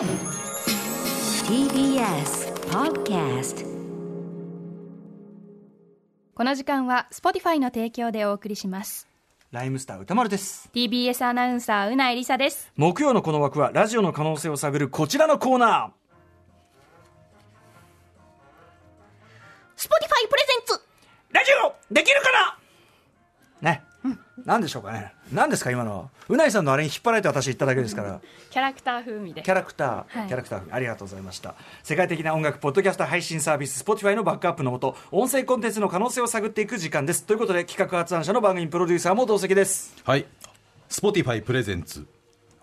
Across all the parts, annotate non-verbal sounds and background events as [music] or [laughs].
TBS Podcast この時間は Spotify の提供でお送りしますライムスター歌丸です。TBS アナウンサーうないりさです木曜のこの枠はラジオの可能性を探るこちらのコーナー。Spotify プレゼンツラジオできるかな？ね。何でしょうかね。何ですか今のは。うないさんのあれに引っ張られて私言っただけですから。キャラクター風味でキャラクター、はいキャラクター、ありがとうございました。世界的な音楽、ポッドキャスト配信サービス、Spotify のバックアップのもと、音声コンテンツの可能性を探っていく時間です。ということで、企画発案者の番組プロデューサーも同席です。はい。Spotify プレゼンツ、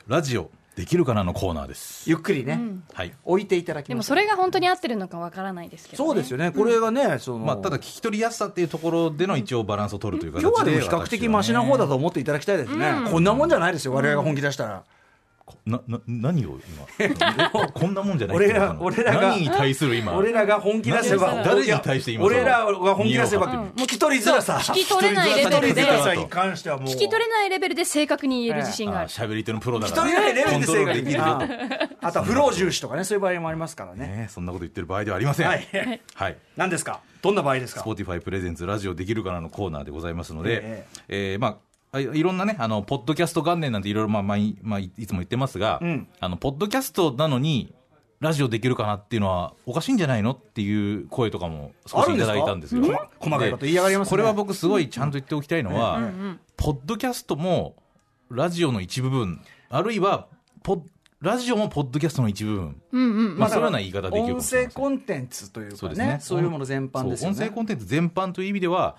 ラジオできるかなのコーナーです。ゆっくりね、はい。置いていただき。でもそれが本当に合ってるのかわからないですけど、ね、そうですよね。これがね、その、まあ、ただ聞き取りやすさっていうところでの一応バランスを取るという形で今日はでも比較的マシな方だとと。思っていただきたいですね、こんなもんじゃないですよ、我々が本気出したら。な、な、何を今？[laughs] こんなもんじゃない俺ら俺らが何に対する今？俺らが本気出せば、何誰に対して今俺らが本気出せば、うん聞き取りづらさ、聞き取れないレベル聞き取りでづらさに関してはもう、聞き取れないレベルで正確に言える自信がある、あ喋り手のプロだ聞きから。取れないレベルで正確できるよ。ああとは不老重視とかね、そういう場合もありますからね。ねそんなこと言ってる場合ではありません。はい。はい。何ですか？どんな場合ですか？Spotify プレゼンツラジオできるかなのコーナーでございますので、ええーまあ、あいいろんなね、あの、ポッドキャスト元年なんていろいろ、まあ、まあ、いまあ、いいつも言ってますが、んあの、ポッドキャストなのに、ラジオできるかなっていうのはおかしいんじゃないのっていう声とかも少しいただいたんですよ。すか細かいこと言いやがりますねこれは僕すごいちゃんと言っておきたいのは、ポッドキャストもラジオの一部分、あるいは、ポッラジオもポッドキャストの一部分。うんうんまあ、そういうような言い方できるか音。声コンテンツというかねそうですね。そういうもの全般ですよね。音声コンテンツ全般という意味では、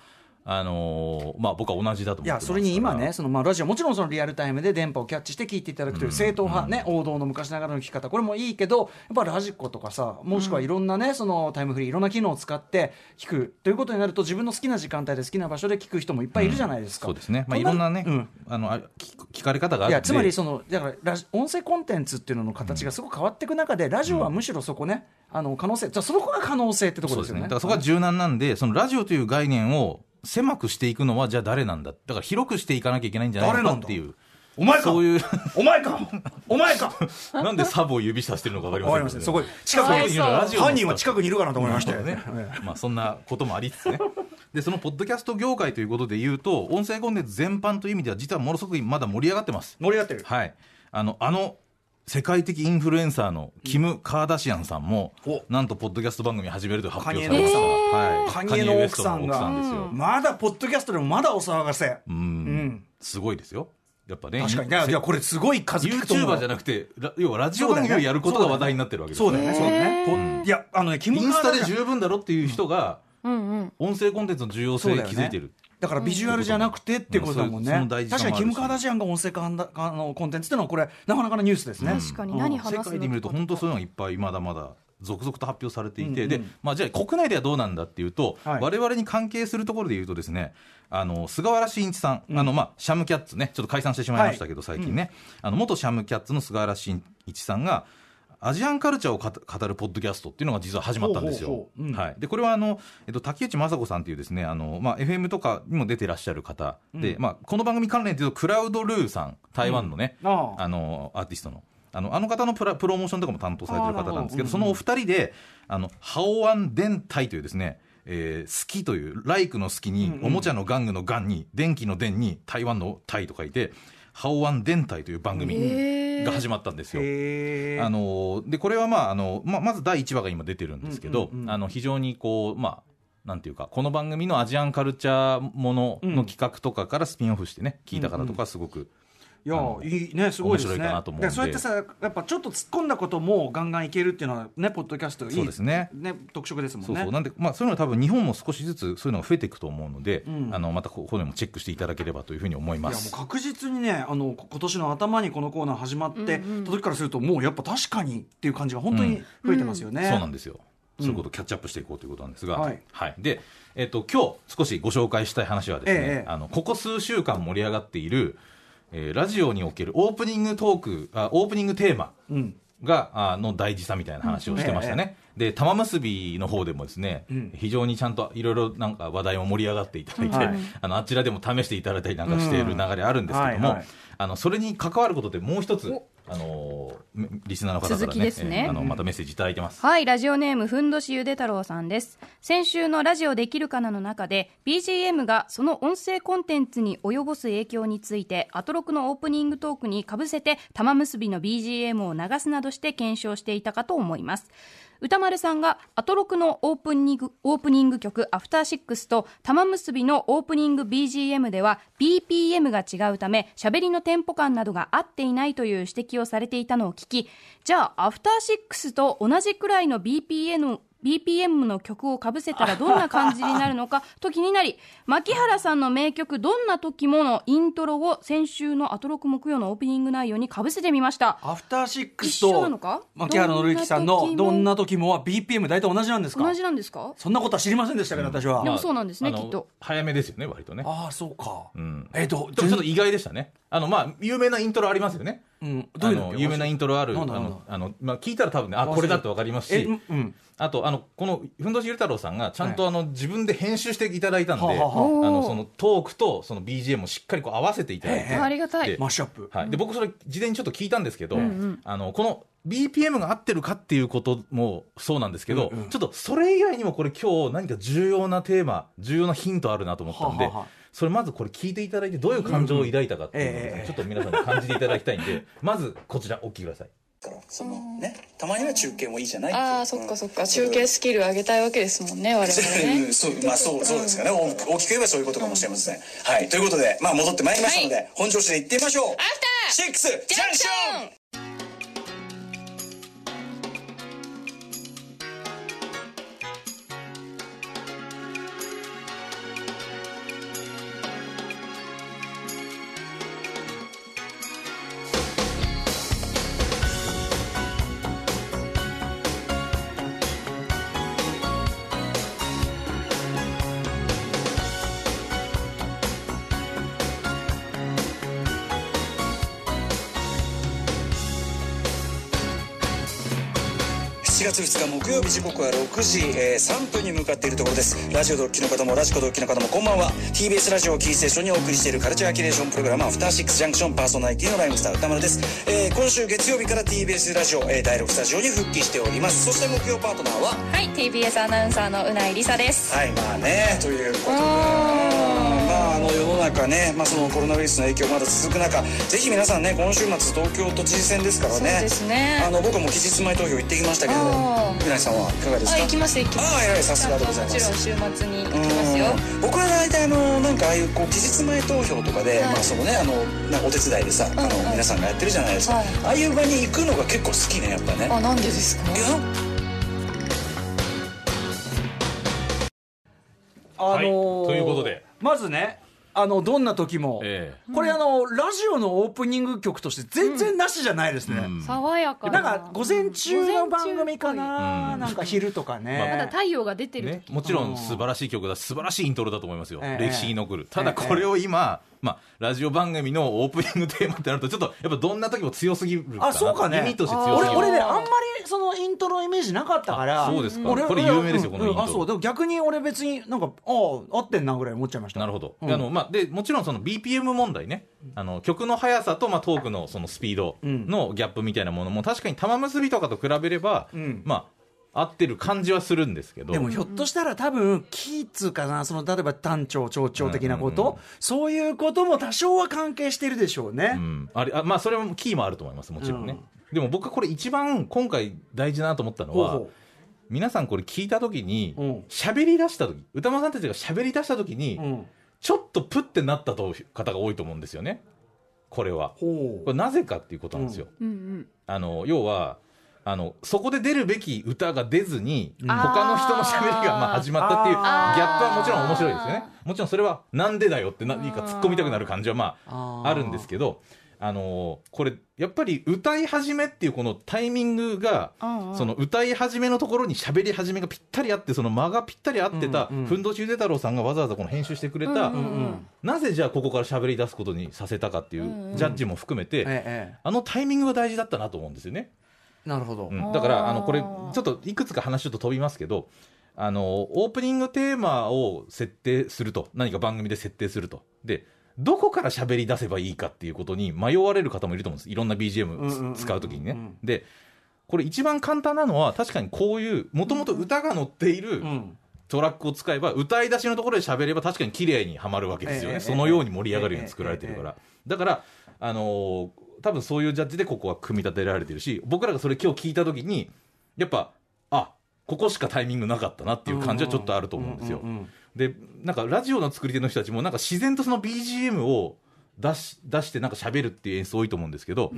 あのーまあ、僕は同じだと思いやそれに今ね、そのまあラジオ、もちろんそのリアルタイムで電波をキャッチして聞いていただくという正統派、ね王道の昔ながらの聞き方、これもいいけど、やっぱラジコとかさ、もしくはいろんなね、そのタイムフリー、いろんな機能を使って聞くということになると、自分の好きな時間帯で好きな場所で聞く人もいっぱいいるじゃないですか。そうですね、まあ、こいろんなね、うんあのあ聞聞かれ方があるいやつまりそのだからラジ音声コンテンツっていうのの形がすごく変わっていく中で、ラジオはむしろそこね、あの可能性、じゃあそこが可能性ってところですよね。ねだからそこは柔軟なんで、そのラジオという概念を狭くしていくのは、じゃあ誰なんだ、だから広くしていかなきゃいけないんじゃないかっていう、お前か？そういう、お前か？お前か？[laughs] なんでサブを指さしてるのか分かりわかりません。けどそこ近くにいそうラジオの犯人は近くにいるかなと思いましたよ。ね。ね、まあそんなこともありつつね。[laughs] で、そのポッドキャスト業界ということで言うと、音声コンテンツ全般という意味では、実はものすごくまだ盛り上がってます。盛り上がってる。はい。あの、あの、世界的インフルエンサーのキム・カーダシアンさんも、おなんとポッドキャスト番組始めると発表されましたはい。カニエの奥さんカニエウエストの奥さんですがよ。まだポッドキャストでもまだお騒がせ。うんんすごいですよ。やっぱね。確かに。いや、いやこれすごい数聞くと思う。YouTuber じゃなくて、ラ要はラジオ番組をやることが話題になってるわけですそうだよね。そうだよね。ポいや、あのね、キムインスタでカーダシャン十分だろっていう人が、うんうん音声コンテンツの重要性に気づいてる。だからビジュアルじゃなくてってことだもんね。確かにキム・カーダシアンが音声かんだあのコンテンツっていうのはこれ、なかなかのニュースですね。確かに何話すの世界で見ると本当そういうのがいっぱいまだまだ続々と発表されていて、うんうん。で、まあ、じゃあ国内ではどうなんだっていうと、はい。我々に関係するところで言うとですねあの菅原慎一さん、あのまあシャムキャッツねちょっと解散してしまいましたけど、最近ね、あの元シャムキャッツの菅原慎一さんがアジアンカルチャーを語るポッドキャストっていうのが実は始まったんですよ。でこれはあの、えっと、竹内雅子さんというですねあの、まあ、FM とかにも出てらっしゃる方で、まあ、この番組関連でいうとクラウドルーさん台湾のね、うん。ああ。あのアーティストの。あのあの方のプロモーションとかも担当されてる方なんですけど、ど。そのお二人で、あのハオアン電体というですね、えー、好きという、ライクの好きに、おもちゃの玩具の玩に、電気の電に、台湾のタイと書いて、ハオアン電体という番組が始まったんですよ。あのでこれは、まああのままず第1話が今出てるんですけど、うんうんうんあの非常にこう、まあ、なんていうか、この番組のアジアンカルチャーものの企画とかからスピンオフしてね、聞いた方とか、すごく、いやいいねすごいですね。かなそうやってさやっぱちょっと突っ込んだこともガンガンいけるっていうのはねポッドキャストいいそうですね。特色ですもんね。そうそう。なんで、まあ、そういうのは多分日本も少しずつそういうのが増えていくと思うので、ん。あのまたここでもチェックしていただければというふうに思いいやもうます。確実にねあのこ今年の頭にこのコーナー始まって、た時からするともうやっぱ確かにっていう感じが本当に増えてますよね、そうなんですよ。そういうことをキャッチアップしていこうということなんですが、はい。で、えっと今日少しご紹介したい話はですね、ええ。あのここ数週間盛り上がっている、えーラジオにおけるオープニングトーク、あオープニングテーマうん。があの大事さみたいな話をしてましたね。で玉結びの方でもですね、ん。非常にちゃんといろいろなんか話題も盛り上がっていただいて、はい。あのあちらでも試していただいたりなんかしている流れあるんですけども、うんはいはい。あのそれに関わることでもう一つあのめリスナーの方から続きねですねえーあのまたメッセージいただいてます、はい、ラジオネーム、ふんどしゆで太郎さんです。先週のラジオできるかなの中で、BGM がその音声コンテンツに及ぼす影響について、アトロクのオープニングトークにかぶせて、玉結びの BGM を流すなどして検証していたかと思います。歌丸さんがアトロクのオープニングオープニング曲「アフターシックスと玉結びのオープニング BGM では BPM が違うため喋りのテンポ感などが合っていないという指摘をされていたのを聞きじゃあアフターシックスと同じくらいの BPM BPM の曲をかぶせたらどんな感じになるのか [laughs] と気になり牧原さんの名曲「どんな時も」のイントロを先週のアトロク木曜のオープニング内容にかぶせてみました。アフターシックスとか？牧原紀之さんの「どんな時も」は BPM 大体同じなんですか？同じなんですか？そんなことは知りませんでしたけど私は。でもそうなんですねきっと。早めですよね割とね。ああそうか。うん。えっとでもちょっと意外でしたねあのまあ有名なイントロありますよね。うん。どういうの？あの有名なイントロあるあのあの、まあ、聞いたら多分ねあこれだってわかりますえし。うんうん。あとあのこのふんどしゆる太郎さんがちゃんとあの、自分で編集していただいたんで、はあはあはあ。あのそのトークとその BGM をしっかりこう合わせていただいて、ええありがたい。でマッシュアップ。はい、で僕それ事前にちょっと聞いたんですけど、んうん。あのこの BPM が合ってるかっていうこともそうなんですけど、うんうん。ちょっとそれ以外にもこれ今日何か重要なテーマ重要なヒントあるなと思ったんで、それまずこれ聞いていただいてどういう感情を抱いたかっていうのをええ。ちょっと皆さんに感じていただきたいんで [laughs] まずこちらお聞きください。そのねたまには中継もいいじゃないああそっかそっか。中継スキル上げたいわけですもんね我々うんね。そうまあそうそうですかね、大き大きく言えばそういうことかもしれません、はい。ということでまあ戻ってまいりましたので、本調子でいってみましょう。アフターシックスジャンクション7月2日木曜日時刻は6時、えー3分に向かっているところです。ラジオドッキの方もラジコドッキの方もこんばんは。TBS ラジオをキーステーションにお送りしているカルチャーキュレーションプログラムアフターシックスジャンクションパーソナリティのライムスター歌丸です、えー今週月曜日から TBS ラジオ、えー第6スタジオに復帰しております。そして木曜パートナーは？はい TBS アナウンサーのうないりさです。はいまあねということでの世の中ね、まあ、そのコロナウイルスの影響まだ続く中ぜひ皆さんね今週末東京都知事選ですからね。そうですね。あの僕はもう期日前投票行ってきましたけどあー。うないさんはいかがですか？あ行きます行きます。ああはいさすがでございます。もちろん週末に行きますよ。うん。僕は大体あのなんかああいうこう期日前投票とかで、はい。まあそのねあのなんかお手伝いでさ、あのうん。うん皆さんがやってるじゃないですか、はい。ああいう場に行くのが結構好きねやっぱね。あなんでですか？いや。はい。あのーということで。まずねあのどんな時も、えこれあのラジオのオープニング曲として全然なしじゃないですね、うん。爽やかな。んか午前中の番組かな、うん。なんか昼とかね、まだ太陽が出てるも。ちろん素晴らしい曲だ。素晴らしいイントロだと思いますよ、ええ。歴史に残る。ただええこれを今、まあ、ラジオ番組のオープニングテーマってなるとちょっとやっぱどんな時も強すぎるかな。あそうかね。意味として強すぎる。俺俺ねあんまりそのイントロイメージなかったからあそうですか。俺これ有名ですようんこのイントロ。あそう。でも逆に俺別になんかああ合ってんなぐらい思っちゃいました。なるほど、うんあのまあ、でもちろんその BPM 問題ね。あの曲の速さと、まあ、トークのそのスピードのギャップみたいなものも確かに玉結びとかと比べれば、ん。まあ合ってる感じはするんですけど。でもひょっとしたら多分キーツかなその例えば単調長調的なこと、そういうことも多少は関係してるでしょうね、うん、あれあまあそれもキーもあると思いますもちろんね、でも僕はこれ一番今回大事だなと思ったのはほうほ皆さんこれ聞いた時にうん。喋り出した時歌間さんたちが喋り出した時に、う、うん、ちょっとプってなったと方が多いと思うんですよね。これは。ほこれなぜかっていうことなんですよ、うん。うんあの要はあのそこで出るべき歌が出ずに、ん。他の人の喋りがまあ始まったっていうギャップはもちろん面白いですよね。もちろんそれはなんでだよって何か突っ込みたくなる感じはまああるんですけどあのこれやっぱり歌い始めっていうこのタイミングがうんうん。その歌い始めのところに喋り始めがぴったり合ってその間がぴったり合ってたうんうんふんどしゆで太郎さんがわざわざこの編集してくれたうんうんうん。なぜじゃあここから喋り出すことにさせたかっていうんううん。ジャッジも含めてええあのタイミングが大事だったなと思うんですよね。えなるほど、うん。だからあのこれちょっといくつか話ちょっと飛びますけどあのオープニングテーマを設定すると何か番組で設定すると。でどこから喋り出せばいいかっていうことに迷われる方もいると思うんです。いろんな BGM 使うときにね、でこれ一番簡単なのは確かにこういうもともと歌が載っているうん。トラックを使えば歌い出しのところで喋れば確かに綺麗にはまるわけですよね、ええそのように盛り上がるように作られてるから、だからあのー多分そういうジャッジでここは組み立てられてるし僕らがそれ今日聞いた時にやっぱあここしかタイミングなかったなっていう感じはちょっとあると思うんですよ、でなんかラジオの作り手の人たちもなんか自然とその BGM を出し出してなんか喋るっていう演出多いと思うんですけど、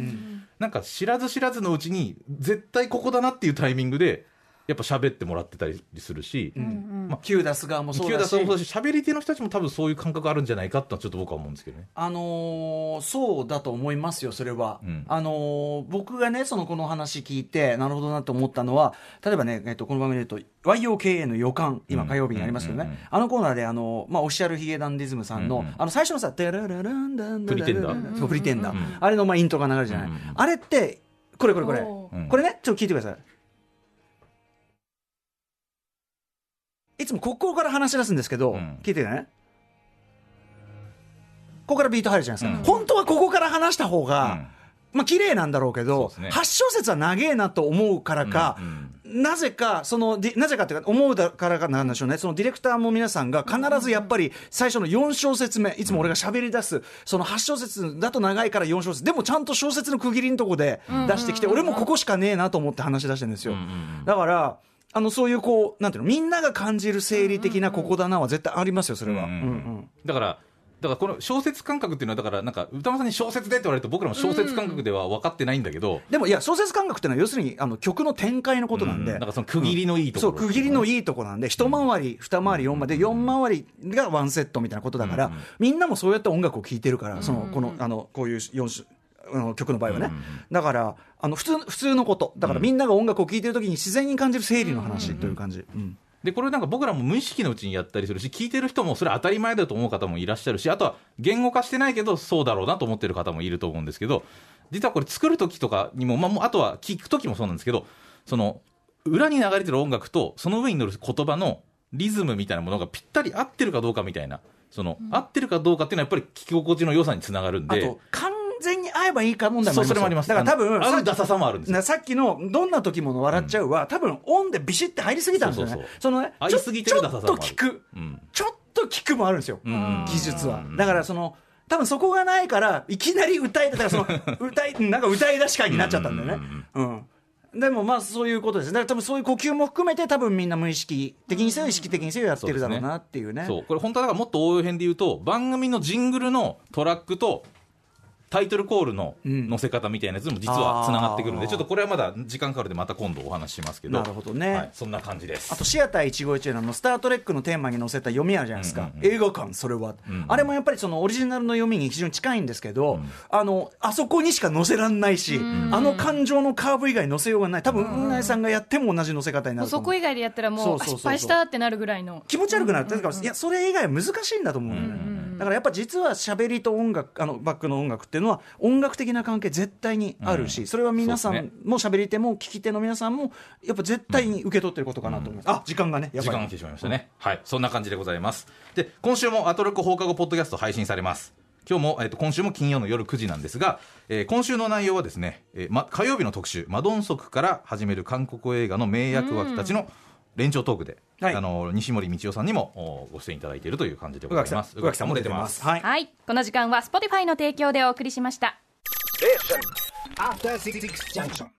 なんか知らず知らずのうちに絶対ここだなっていうタイミングでやっぱ喋ってもらってたりするし、まあ、Q 出す側もそう急だしだそうだし喋り手の人たちも多分そういう感覚あるんじゃないかとはちょっと僕は思うんですけどね。あのーそうだと思いますよ、それは。うんあのー僕がね、そのこの話聞いて、なるほどなと思ったのは、例えばね、えっと、この番組で言うと、YOKA の予感、今火曜日にありますけどね、うんうんうんうんあのコーナーで、あの、まあ、オフィシャルヒゲダンディズムさんの、うんうんあの、最初のさ、テララランダンダララプリテンダー？そう、プリテンダー。うんあれの、まあ、イントロが流れるじゃない。うんうんあれって、これこれこれ。これね、ちょっと聞いてください。いつもここから話し出すんですけど、うん聞いてね。ここからビート入るじゃないですか。うん本当はここから話した方が、まあ綺麗なんだろうけど、ね8小節は長えなと思うからか、うんなぜか、その、なぜかっていうか、思うだからかなんでしょうね。そのディレクターも皆さんが必ずやっぱり最初の4小節目、いつも俺が喋り出す、その8小節だと長いから4小節、でもちゃんと小節の区切りのとこで出してきて、俺もここしかねえなと思って話し出してるんですよ。だから、あの、そういうこう、なんていうの、みんなが感じる生理的なここだなは絶対ありますよ、それは。うんうんうん。うんうん。だからだからこの小説感覚っていうのはだからなんか歌間さんに小説でって言われると僕らも小説感覚では分かってないんだけど、でも、いや、小説感覚っていうのは要するに、あの、曲の展開のことなんで。うん。だからその区切りのいいところ、そう、区切りのいいとこなんで、一回り、二回り、四回りで、四回りがワンセットみたいなことだから、うんうん。みんなもそうやって音楽を聴いてるから、その、この、あの、こういう四種、あの曲の場合はね、うんうんだからあの普通普通のこと。だからみんなが音楽を聴いてる時に自然に感じる生理の話という感じ、うん。でこれなんか僕らも無意識のうちにやったりするし聞いてる人もそれ当たり前だと思う方もいらっしゃるしあとは言語化してないけどそうだろうなと思ってる方もいると思うんですけど実はこれ作る時とかにも、まあ、もうあとは聞く時もそうなんですけどその裏に流れてる音楽とその上に乗る言葉のリズムみたいなものがぴったり合ってるかどうかみたいなその、合ってるかどうかっていうのはやっぱり聞き心地の良さにつながるんでえばいいか問題もありますそれもあります。だから多分さあの合うダサさもあるんですさっきのどんな時もの笑っちゃうは、多分オンでビシッて入りすぎたんですよね。そのねちょっと聞く、うん。ちょっと聞くもあるんですよ、技術は。だからその多分そこがないからいきなり歌いだからその [laughs] 歌いなんか歌い出し会になっちゃったんだよね。うんでもまあそういうことですだから多分そういう呼吸も含めて多分みんな無意識的にせよ意識的にせよやってるだろうなっていうね。そう。これ本当はだからもっと応用編で言うと番組のジングルのトラックとタイトルコールの載せ方みたいなやつも実はつながってくるんで、ちょっとこれはまだ時間かかるんでまた今度お話ししますけど。なるほどね。はい、そんな感じです。あとシアター一期一会のスター・トレックのテーマに載せた読みあるじゃないですか、うんうんうん映画館それは、うんあれもやっぱりそのオリジナルの読みに非常に近いんですけど、あのあそこにしか載せらんないし、あの感情のカーブ以外載せようがない。多分うなえさんがやっても同じ載せ方になると思こ以外で。やったらもう失敗したってなるぐらいの。気持ち悪くなる。だからいやそれ以外は難しいんだと思うのね、だからやっぱ実は喋りと音楽あのバックの音楽っていうのは音楽的な関係絶対にあるし、それは皆さんでも喋り手も聞き手の皆さんもやっぱ絶対に受け取ってることかなと思います、あ時間がねやばい時間が来てしまいましたね、はい。そんな感じでございます。で今週もアトロック放課後ポッドキャスト配信されます。今日も、えっと今週も金曜の夜9時なんですが、えー今週の内容はですね、えーま、火曜日の特集「マドンソク」から始める韓国映画の名役枠たちの連調トークで、はい。あの西森道夫さんにもおご出演いただいているという感じでございます。宇垣さんも出てます。はい。はい。この時間は Spotify の提供でお送りしました。After Six Junction.